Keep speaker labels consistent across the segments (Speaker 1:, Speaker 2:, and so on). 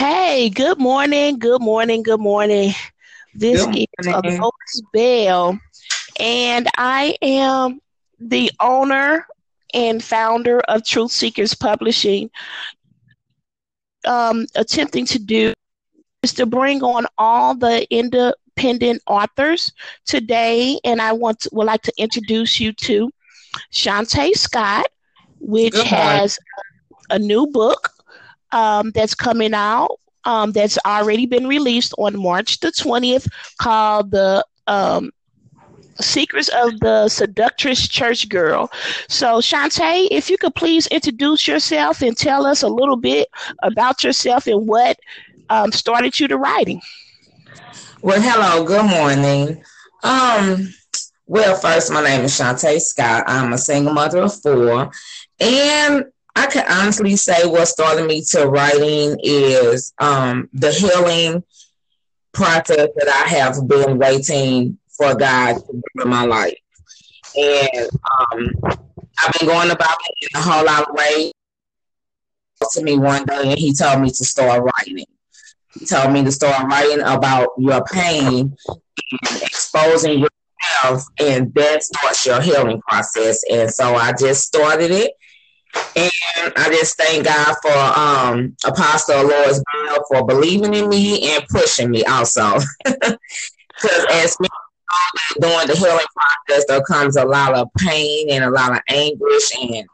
Speaker 1: Hey, good morning, good morning, good morning. This good morning. is Lois Bell, and I am the owner and founder of Truth Seekers Publishing. Um, attempting to do is to bring on all the independent authors today, and I want to, would like to introduce you to Shantae Scott, which has a new book um, that's coming out um, that's already been released on March the 20th called The um, Secrets of the Seductress Church Girl. So, Shantae, if you could please introduce yourself and tell us a little bit about yourself and what um, started you to writing.
Speaker 2: Well, hello, good morning. Um, well, first, my name is Shantae Scott. I'm a single mother of four, and I can honestly say what started me to writing is um, the healing process that I have been waiting for God to do in my life. And um, I've been going about it in a whole lot of ways. To me one day, and he told me to start writing. He told me to start writing about your pain and exposing yourself, and that starts your healing process. And so I just started it and I just thank God for um, Apostle Lois Bell for believing in me and pushing me also. Because as me doing the healing process, there comes a lot of pain and a lot of anguish and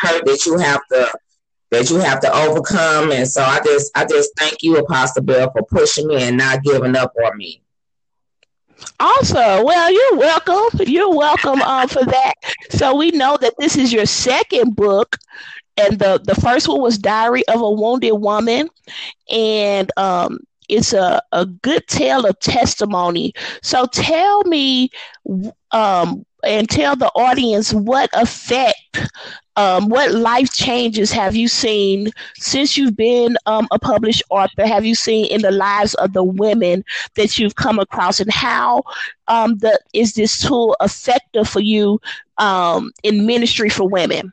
Speaker 2: hurt that you have to that you have to overcome. And so I just I just thank you, Apostle Bell, for pushing me and not giving up on me.
Speaker 1: Also, well, you're welcome. You're welcome um, for that. So we know that this is your second book, and the the first one was Diary of a Wounded Woman, and um, it's a, a good tale of testimony. So tell me, um, and tell the audience what effect um, what life changes have you seen since you've been um, a published author? Have you seen in the lives of the women that you've come across, and how um, the, is this tool effective for you um, in ministry for women?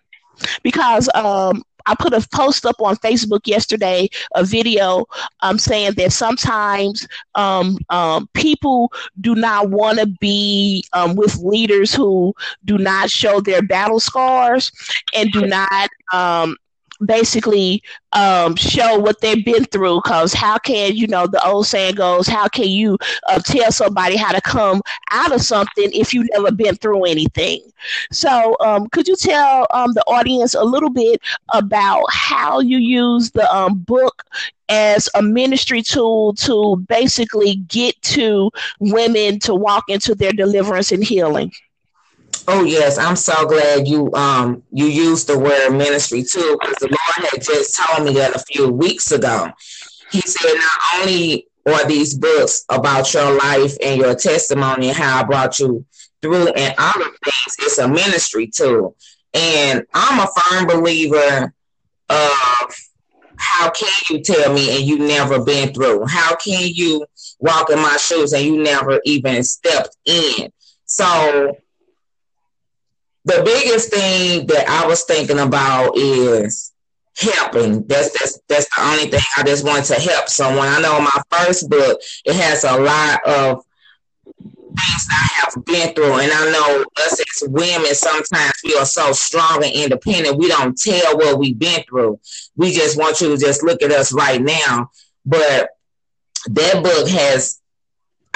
Speaker 1: Because um, I put a post up on Facebook yesterday, a video um, saying that sometimes um, um, people do not want to be um, with leaders who do not show their battle scars and do not um, basically um, show what they've been through. Because how can you know the old saying goes, how can you uh, tell somebody how to come out of something if you've never been through anything? So, um, could you tell um, the audience a little bit about how you use the um, book as a ministry tool to basically get to women to walk into their deliverance and healing?
Speaker 2: Oh yes, I'm so glad you um you used the word ministry too, because the Lord had just told me that a few weeks ago. He said not only are these books about your life and your testimony and how I brought you through and other things, it's a ministry too. And I'm a firm believer of how can you tell me and you never been through? How can you walk in my shoes and you never even stepped in? So the biggest thing that I was thinking about is helping. That's that's that's the only thing I just want to help someone. I know my first book it has a lot of things I have been through, and I know us as women sometimes we are so strong and independent. We don't tell what we've been through. We just want you to just look at us right now. But that book has.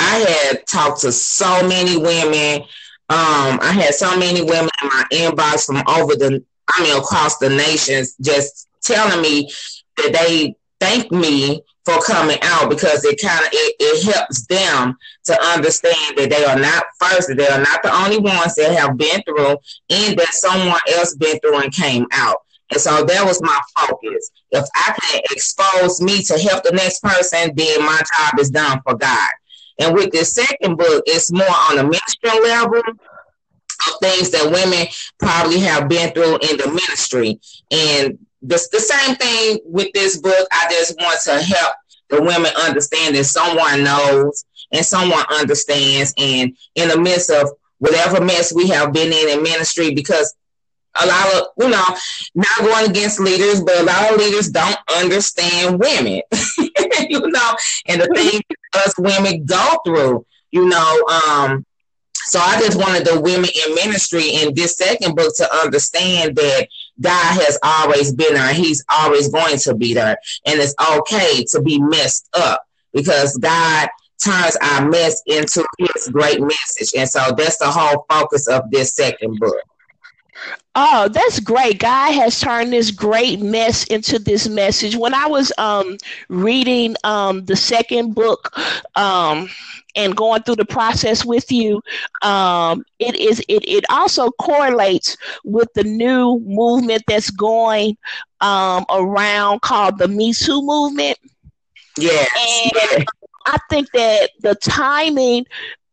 Speaker 2: I had talked to so many women um, I had so many women in my inbox from over the, I mean, across the nations, just telling me that they thank me for coming out because it kind of it, it helps them to understand that they are not first, that they are not the only ones that have been through, and that someone else been through and came out. And so that was my focus. If I can expose me to help the next person, then my job is done for God. And with this second book, it's more on a ministry level of things that women probably have been through in the ministry. And the, the same thing with this book, I just want to help the women understand that someone knows and someone understands. And in the midst of whatever mess we have been in in ministry, because a lot of, you know, not going against leaders, but a lot of leaders don't understand women. you know, and the things us women go through, you know. Um, so I just wanted the women in ministry in this second book to understand that God has always been there. He's always going to be there. And it's okay to be messed up because God turns our mess into his great message. And so that's the whole focus of this second book.
Speaker 1: Oh, that's great. God has turned this great mess into this message. When I was um, reading um, the second book um, and going through the process with you, um, it is it, it also correlates with the new movement that's going um, around called the Me Too movement.
Speaker 2: Yeah.
Speaker 1: And I think that the timing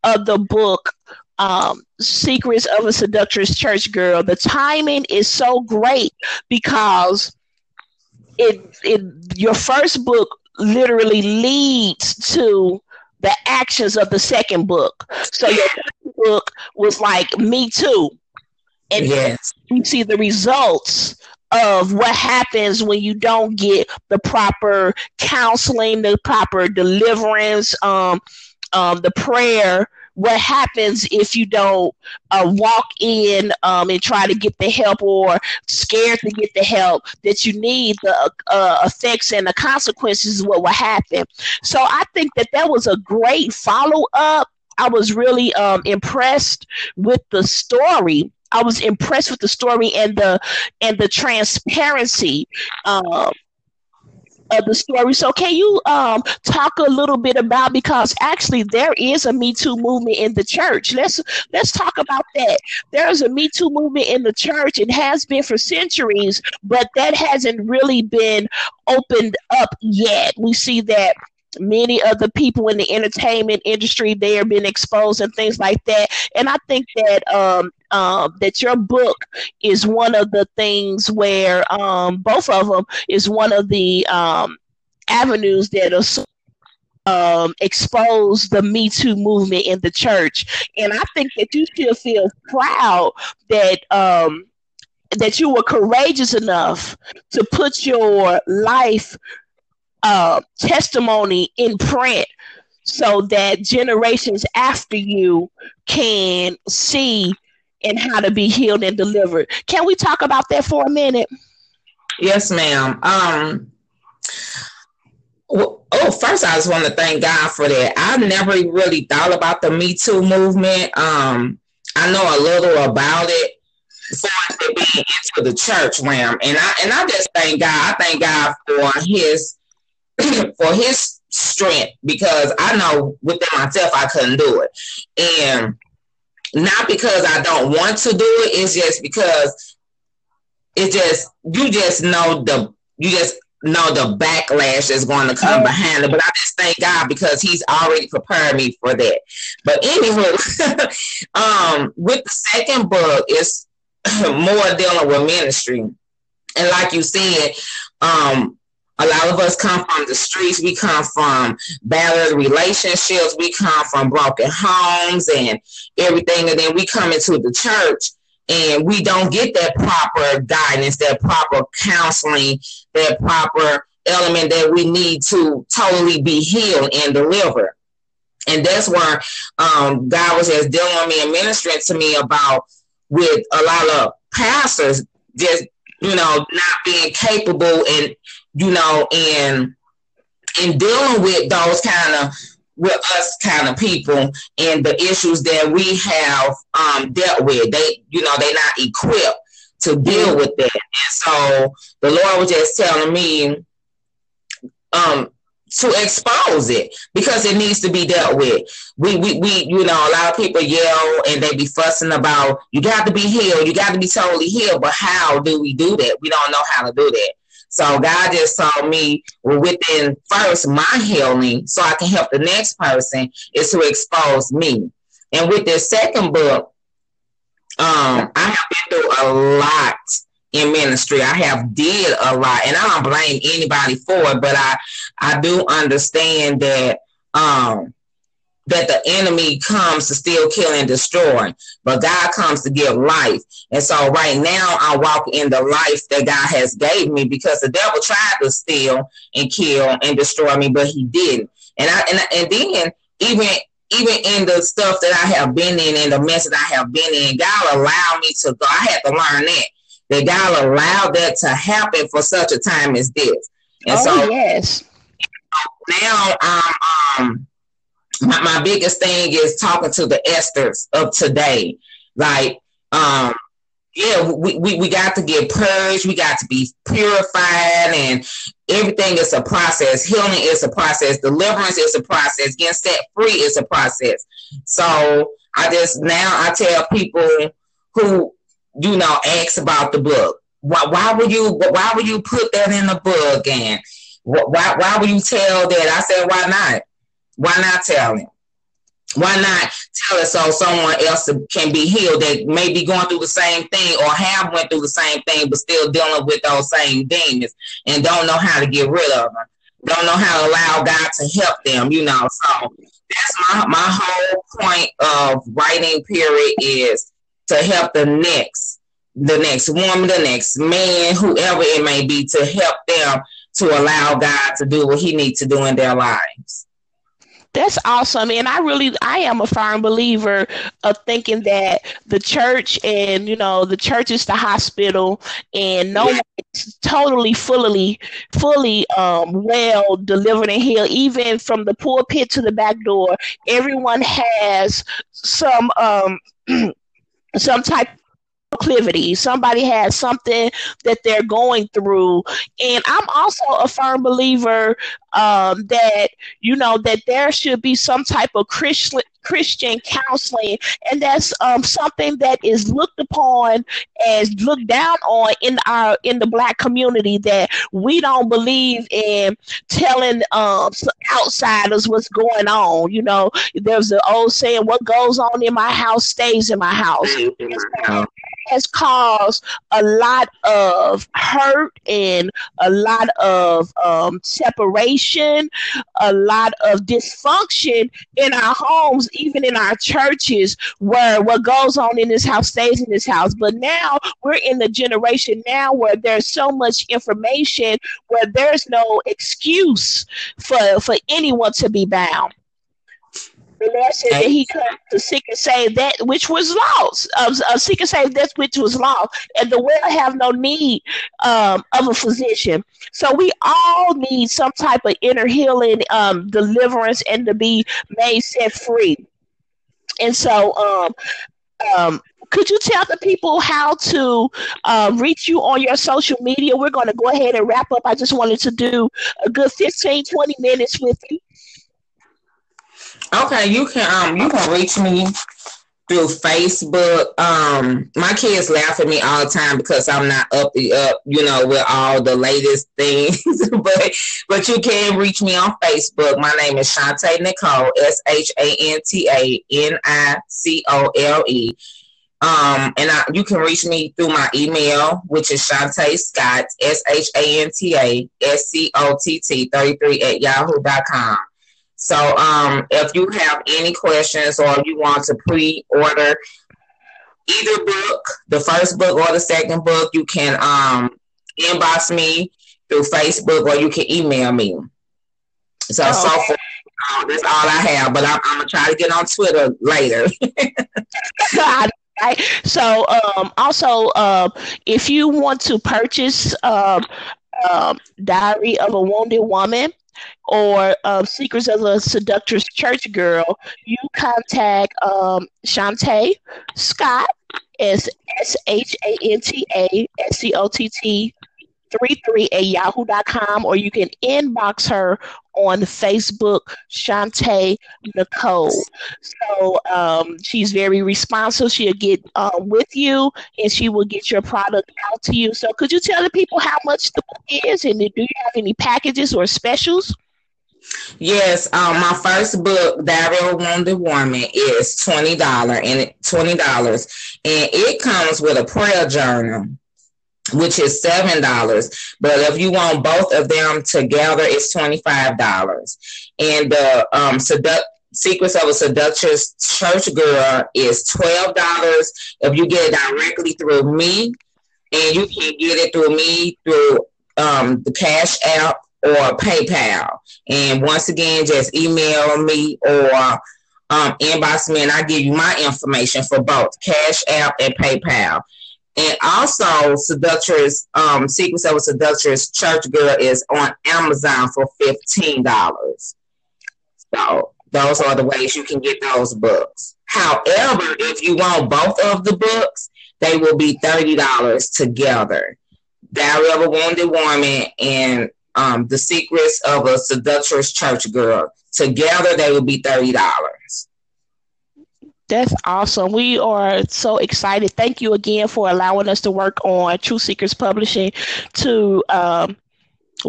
Speaker 1: of the book um, Secrets of a Seductress Church Girl. The timing is so great because it it your first book literally leads to the actions of the second book. So your book was like Me Too. And yes. you see the results of what happens when you don't get the proper counseling, the proper deliverance, um, um, the prayer what happens if you don't uh, walk in um, and try to get the help or scared to get the help that you need the uh, effects and the consequences what will happen. So i think that that was a great follow-up. I was really um, impressed with the story. I was impressed with the story and the and the transparency um, of the story. So can you um, talk a little bit about because actually there is a Me Too movement in the church. Let's let's talk about that. There is a Me Too movement in the church. It has been for centuries, but that hasn't really been opened up yet. We see that many of the people in the entertainment industry they are being exposed and things like that and i think that um, um, that your book is one of the things where um, both of them is one of the um, avenues that are um, expose the Me Too movement in the church. And I think that you should feel proud that um, that you were courageous enough to put your life uh, testimony in print so that generations after you can see and how to be healed and delivered. Can we talk about that for a minute?
Speaker 2: Yes, ma'am. Um, well, oh, first, I just want to thank God for that. I never really thought about the Me Too movement. Um, I know a little about it before being into the church realm, and I and I just thank God. I thank God for His for his strength because I know within myself I couldn't do it. And not because I don't want to do it, it's just because it just you just know the you just know the backlash that's going to come behind it. But I just thank God because He's already prepared me for that. But anywho, um, with the second book, it's more dealing with ministry. And like you said, um, a lot of us come from the streets. We come from battered relationships. We come from broken homes and everything. And then we come into the church and we don't get that proper guidance, that proper counseling, that proper element that we need to totally be healed and delivered. And that's where um, God was just dealing with me and ministering to me about with a lot of pastors just, you know, not being capable and you know, in in dealing with those kind of with us kind of people and the issues that we have um, dealt with. They, you know, they're not equipped to deal with that. And so the Lord was just telling me um, to expose it because it needs to be dealt with. We, we, we, you know, a lot of people yell and they be fussing about you got to be healed, you got to be totally healed. But how do we do that? We don't know how to do that. So God just saw me within first my healing so I can help the next person is to expose me. And with this second book, um, I have been through a lot in ministry. I have did a lot, and I don't blame anybody for it, but I I do understand that um that the enemy comes to steal, kill, and destroy, but God comes to give life. And so right now I walk in the life that God has gave me because the devil tried to steal and kill and destroy me, but he didn't. And I and, and then even even in the stuff that I have been in and the mess that I have been in, God allowed me to go. I had to learn that. That God allowed that to happen for such a time as this.
Speaker 1: And oh, so yes.
Speaker 2: Now um, um my, my biggest thing is talking to the Esthers of today. Like, um, yeah, we, we, we got to get purged, we got to be purified, and everything is a process. Healing is a process, deliverance is a process, getting set free is a process. So I just now I tell people who you know ask about the book. Why, why would you why would you put that in the book and why why would you tell that? I said, why not? Why not tell him? Why not tell it so someone else can be healed that may be going through the same thing or have went through the same thing but still dealing with those same demons and don't know how to get rid of them, don't know how to allow God to help them, you know. So that's my, my whole point of writing period is to help the next, the next woman, the next man, whoever it may be, to help them to allow God to do what he needs to do in their lives.
Speaker 1: That's awesome. And I really, I am a firm believer of thinking that the church and, you know, the church is the hospital and no one is totally, fully, fully um, well delivered and healed, even from the pulpit to the back door. Everyone has some, um, some type proclivity. Somebody has something that they're going through. And I'm also a firm believer um, that, you know, that there should be some type of Christian Christian counseling, and that's um, something that is looked upon as looked down on in our in the black community. That we don't believe in telling um, outsiders what's going on. You know, there's the old saying, "What goes on in my house stays in my house." Has caused a lot of hurt and a lot of um, separation, a lot of dysfunction in our homes, even in our churches, where what goes on in this house stays in this house. But now we're in the generation now where there's so much information where there's no excuse for for anyone to be bound. The Lord said that He come to seek and save that which was lost. Uh, uh, seek and save that which was lost, and the world have no need um, of a physician. So we all need some type of inner healing, um, deliverance, and to be made set free. And so, um, um, could you tell the people how to uh, reach you on your social media? We're going to go ahead and wrap up. I just wanted to do a good 15, 20 minutes with you.
Speaker 2: Okay, you can um you can reach me through Facebook. Um, my kids laugh at me all the time because I'm not up the up, you know, with all the latest things. but but you can reach me on Facebook. My name is Shanta Nicole, S H A N T A N I C O L E. Um, and I, you can reach me through my email, which is Shanta Scott, S H A N T A S C O T T 33 at yahoo.com. So um, if you have any questions or you want to pre-order either book, the first book or the second book, you can um, inbox me through Facebook or you can email me. So oh, so far, uh, that's all I have. But I'm, I'm gonna try to get on Twitter later.
Speaker 1: Right. So, um, also, uh, if you want to purchase um, um, Diary of a Wounded Woman, or um, Secrets of a Seductress Church Girl, you contact um, Shanta Scott, S H A N T A S C O T T 33 at yahoo.com, or you can inbox her on Facebook, Shanta Nicole. So um, she's very responsive. She'll get uh, with you and she will get your product out to you. So could you tell the people how much the book is and do you have any packages or specials?
Speaker 2: Yes, um, my first book, Diary of Wounded Woman, is twenty dollar and twenty dollars, and it comes with a prayer journal which is seven dollars. But if you want both of them together, it's twenty five dollars. And the um, sedu- Secrets of a Seductress Church Girl is twelve dollars if you get it directly through me, and you can get it through me through um, the Cash App or PayPal. And once again, just email me or um, inbox me, and I give you my information for both Cash App and PayPal. And also, Seductress, um, Secrets of a Seductress Church Girl is on Amazon for $15. So those are the ways you can get those books. However, if you want both of the books, they will be $30 together. Diary of a Wounded Woman and um, The Secrets of a Seductress Church Girl. Together, they will be $30.
Speaker 1: That's awesome. We are so excited. Thank you again for allowing us to work on Truth Seekers Publishing to um,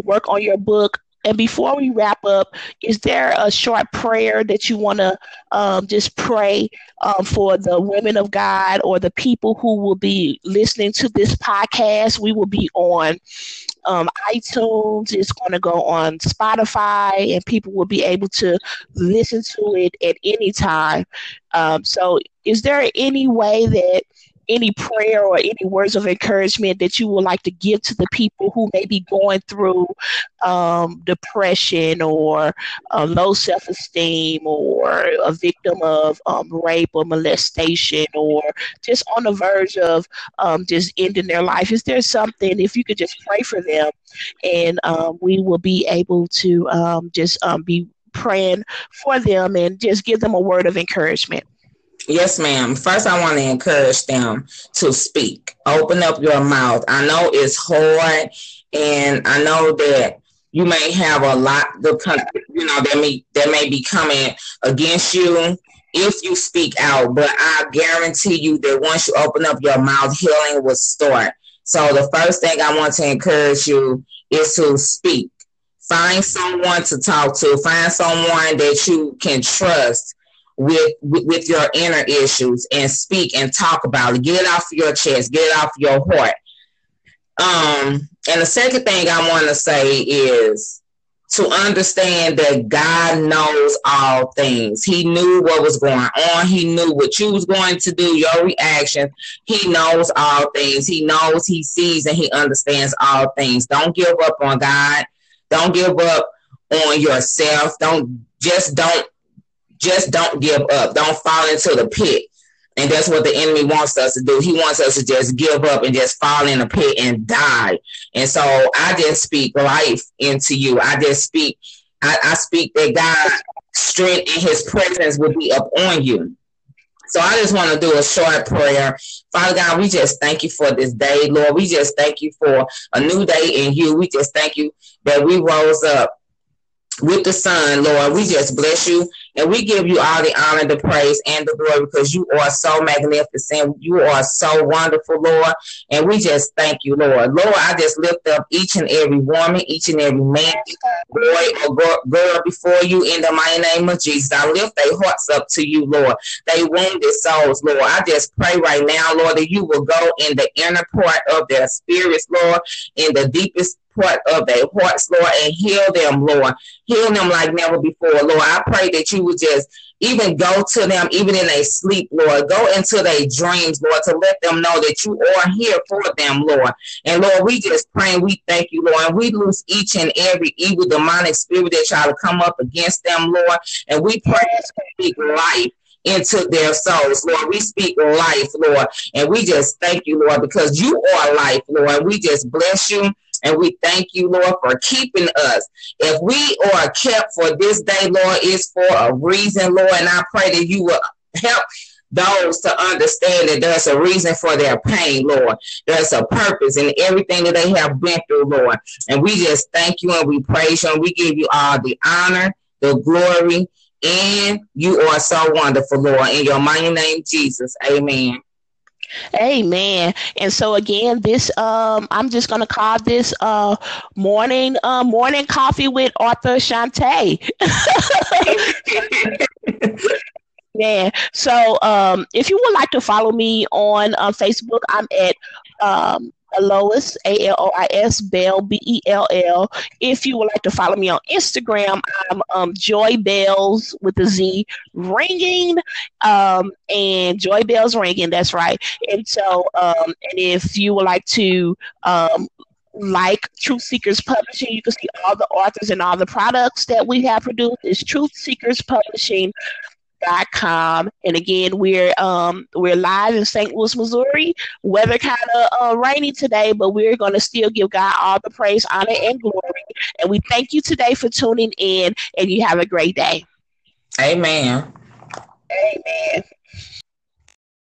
Speaker 1: work on your book. And before we wrap up, is there a short prayer that you want to um, just pray um, for the women of God or the people who will be listening to this podcast? We will be on um, iTunes. It's going to go on Spotify, and people will be able to listen to it at any time. Um, so, is there any way that any prayer or any words of encouragement that you would like to give to the people who may be going through um, depression or uh, low self esteem or a victim of um, rape or molestation or just on the verge of um, just ending their life? Is there something, if you could just pray for them, and um, we will be able to um, just um, be praying for them and just give them a word of encouragement?
Speaker 2: Yes, ma'am. First, I want to encourage them to speak. Open up your mouth. I know it's hard, and I know that you may have a lot of, you know, that may that may be coming against you if you speak out. But I guarantee you that once you open up your mouth, healing will start. So the first thing I want to encourage you is to speak. Find someone to talk to. Find someone that you can trust with, with your inner issues and speak and talk about it. Get it off your chest, get it off your heart. Um, and the second thing I want to say is to understand that God knows all things. He knew what was going on. He knew what you was going to do, your reaction. He knows all things. He knows, he sees, and he understands all things. Don't give up on God. Don't give up on yourself. Don't just don't just don't give up. Don't fall into the pit. And that's what the enemy wants us to do. He wants us to just give up and just fall in a pit and die. And so I just speak life into you. I just speak, I, I speak that God strength and his presence will be upon you. So I just want to do a short prayer. Father God, we just thank you for this day, Lord. We just thank you for a new day in you. We just thank you that we rose up with the sun, Lord. We just bless you and we give you all the honor, the praise, and the glory because you are so magnificent. You are so wonderful, Lord. And we just thank you, Lord. Lord, I just lift up each and every woman, each and every man, boy, or girl before you in the mighty name of Jesus. I lift their hearts up to you, Lord. They wounded souls, Lord. I just pray right now, Lord, that you will go in the inner part of their spirits, Lord, in the deepest part of their hearts, Lord, and heal them, Lord. Heal them like never before, Lord. I pray that you would just even go to them, even in their sleep, Lord. Go into their dreams, Lord, to let them know that you are here for them, Lord. And Lord, we just pray and we thank you, Lord. And we lose each and every evil demonic spirit that try to come up against them, Lord. And we pray speak life into their souls, Lord. We speak life, Lord. And we just thank you, Lord, because you are life, Lord. We just bless you and we thank you, Lord, for keeping us. If we are kept for this day, Lord, it's for a reason, Lord. And I pray that you will help those to understand that there's a reason for their pain, Lord. There's a purpose in everything that they have been through, Lord. And we just thank you and we praise you and we give you all the honor, the glory, and you are so wonderful, Lord. In your mighty name, Jesus. Amen.
Speaker 1: Amen. And so again, this um I'm just gonna call this uh morning uh morning coffee with Arthur Shante. yeah. So um if you would like to follow me on uh, Facebook, I'm at um Alois, A L O I S, Bell, B E L L. If you would like to follow me on Instagram, I'm um, Joy Bells with a Z ringing, um, and Joy Bells ringing. That's right. And so, um, and if you would like to um, like Truth Seekers Publishing. You can see all the authors and all the products that we have produced. It's Truth Seekers Publishing com and again we're um we're live in st louis missouri. Weather kind of uh, rainy today but we're going to still give god all the praise honor and glory. And we thank you today for tuning in and you have a great day.
Speaker 2: Amen.
Speaker 1: Amen